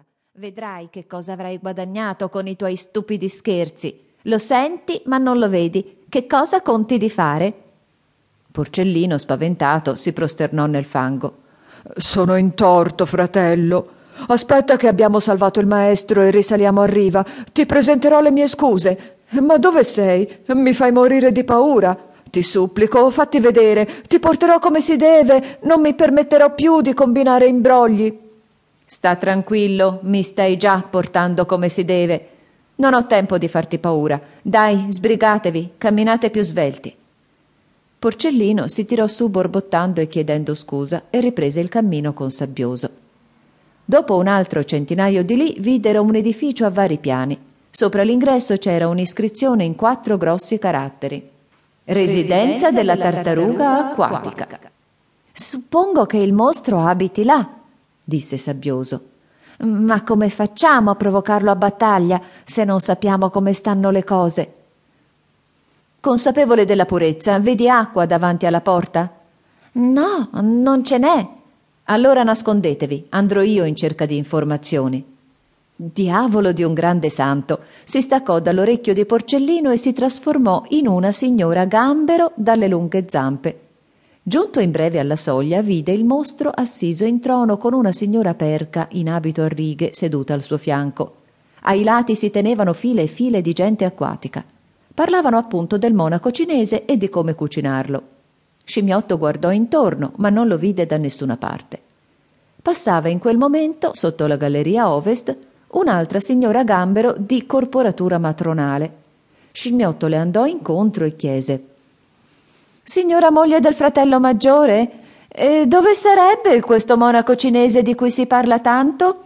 paura. Vedrai che cosa avrai guadagnato con i tuoi stupidi scherzi. Lo senti, ma non lo vedi. Che cosa conti di fare? Porcellino, spaventato, si prosternò nel fango. Sono in torto, fratello. Aspetta che abbiamo salvato il maestro e risaliamo a riva. Ti presenterò le mie scuse. Ma dove sei? Mi fai morire di paura. Ti supplico, fatti vedere. Ti porterò come si deve. Non mi permetterò più di combinare imbrogli. Sta tranquillo, mi stai già portando come si deve. Non ho tempo di farti paura. Dai, sbrigatevi, camminate più svelti. Porcellino si tirò su borbottando e chiedendo scusa e riprese il cammino con Sabbioso. Dopo un altro centinaio di lì videro un edificio a vari piani. Sopra l'ingresso c'era un'iscrizione in quattro grossi caratteri. Residenza della tartaruga acquatica. Suppongo che il mostro abiti là, disse Sabbioso. Ma come facciamo a provocarlo a battaglia se non sappiamo come stanno le cose? Consapevole della purezza, vedi acqua davanti alla porta? No, non ce n'è. Allora nascondetevi, andrò io in cerca di informazioni. Diavolo di un grande santo! Si staccò dall'orecchio di Porcellino e si trasformò in una signora gambero dalle lunghe zampe. Giunto in breve alla soglia, vide il mostro assiso in trono con una signora perca in abito a righe seduta al suo fianco. Ai lati si tenevano file e file di gente acquatica. Parlavano appunto del monaco cinese e di come cucinarlo. Scimmiotto guardò intorno, ma non lo vide da nessuna parte. Passava in quel momento, sotto la galleria ovest, un'altra signora gambero di corporatura matronale. Scimmiotto le andò incontro e chiese Signora moglie del fratello maggiore, eh, dove sarebbe questo monaco cinese di cui si parla tanto?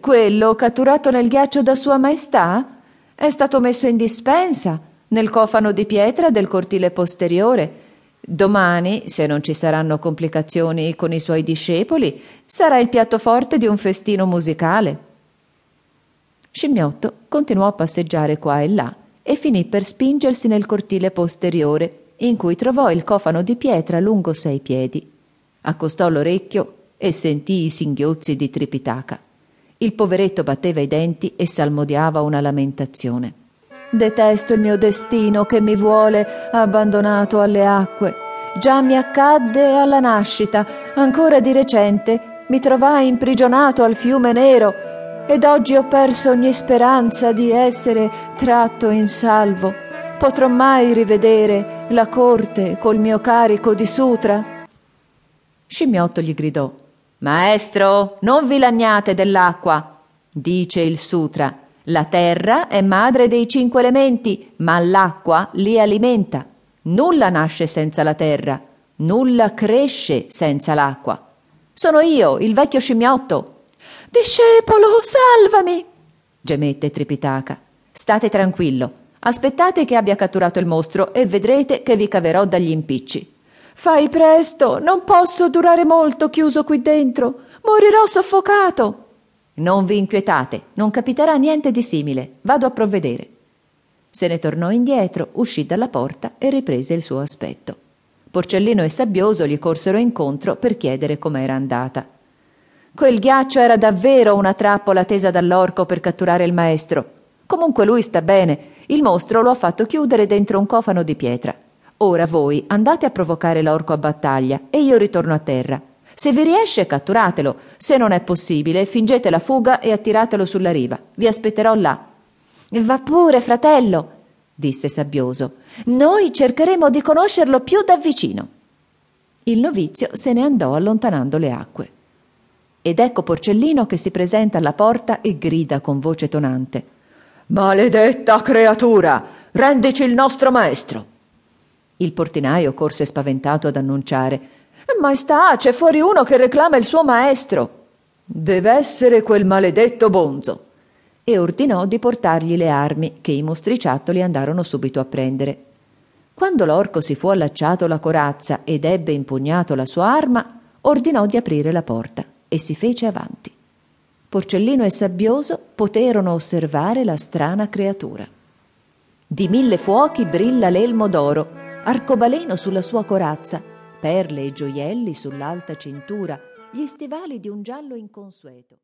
Quello catturato nel ghiaccio da Sua Maestà? È stato messo in dispensa nel cofano di pietra del cortile posteriore. Domani, se non ci saranno complicazioni con i suoi discepoli, sarà il piatto forte di un festino musicale. Scimmiotto continuò a passeggiare qua e là e finì per spingersi nel cortile posteriore, in cui trovò il cofano di pietra lungo sei piedi. Accostò l'orecchio e sentì i singhiozzi di Tripitaka. Il poveretto batteva i denti e salmodiava una lamentazione. Detesto il mio destino che mi vuole abbandonato alle acque. Già mi accadde alla nascita, ancora di recente mi trovai imprigionato al fiume nero ed oggi ho perso ogni speranza di essere tratto in salvo. Potrò mai rivedere la corte col mio carico di sutra? Scimmiotto gli gridò Maestro, non vi lagnate dell'acqua. Dice il sutra, la terra è madre dei cinque elementi, ma l'acqua li alimenta. Nulla nasce senza la terra, nulla cresce senza l'acqua. Sono io, il vecchio scimmiotto. Discepolo, salvami! gemette Tripitaka. State tranquillo, aspettate che abbia catturato il mostro e vedrete che vi caverò dagli impicci. Fai presto, non posso durare molto chiuso qui dentro. Morirò soffocato. Non vi inquietate, non capiterà niente di simile. Vado a provvedere. Se ne tornò indietro, uscì dalla porta e riprese il suo aspetto. Porcellino e Sabbioso gli corsero incontro per chiedere com'era andata. Quel ghiaccio era davvero una trappola tesa dall'orco per catturare il maestro. Comunque lui sta bene. Il mostro lo ha fatto chiudere dentro un cofano di pietra. Ora voi andate a provocare l'orco a battaglia e io ritorno a terra. Se vi riesce, catturatelo. Se non è possibile, fingete la fuga e attiratelo sulla riva. Vi aspetterò là. Va pure, fratello, disse Sabbioso. Noi cercheremo di conoscerlo più da vicino. Il novizio se ne andò allontanando le acque. Ed ecco Porcellino che si presenta alla porta e grida con voce tonante. Maledetta creatura! Rendici il nostro maestro! Il portinaio corse spaventato ad annunciare Maestà, c'è fuori uno che reclama il suo maestro. Deve essere quel maledetto bonzo. E ordinò di portargli le armi, che i mostriciattoli andarono subito a prendere. Quando l'orco si fu allacciato la corazza ed ebbe impugnato la sua arma, ordinò di aprire la porta e si fece avanti. Porcellino e Sabbioso poterono osservare la strana creatura. Di mille fuochi brilla l'elmo d'oro arcobaleno sulla sua corazza, perle e gioielli sull'alta cintura, gli stivali di un giallo inconsueto.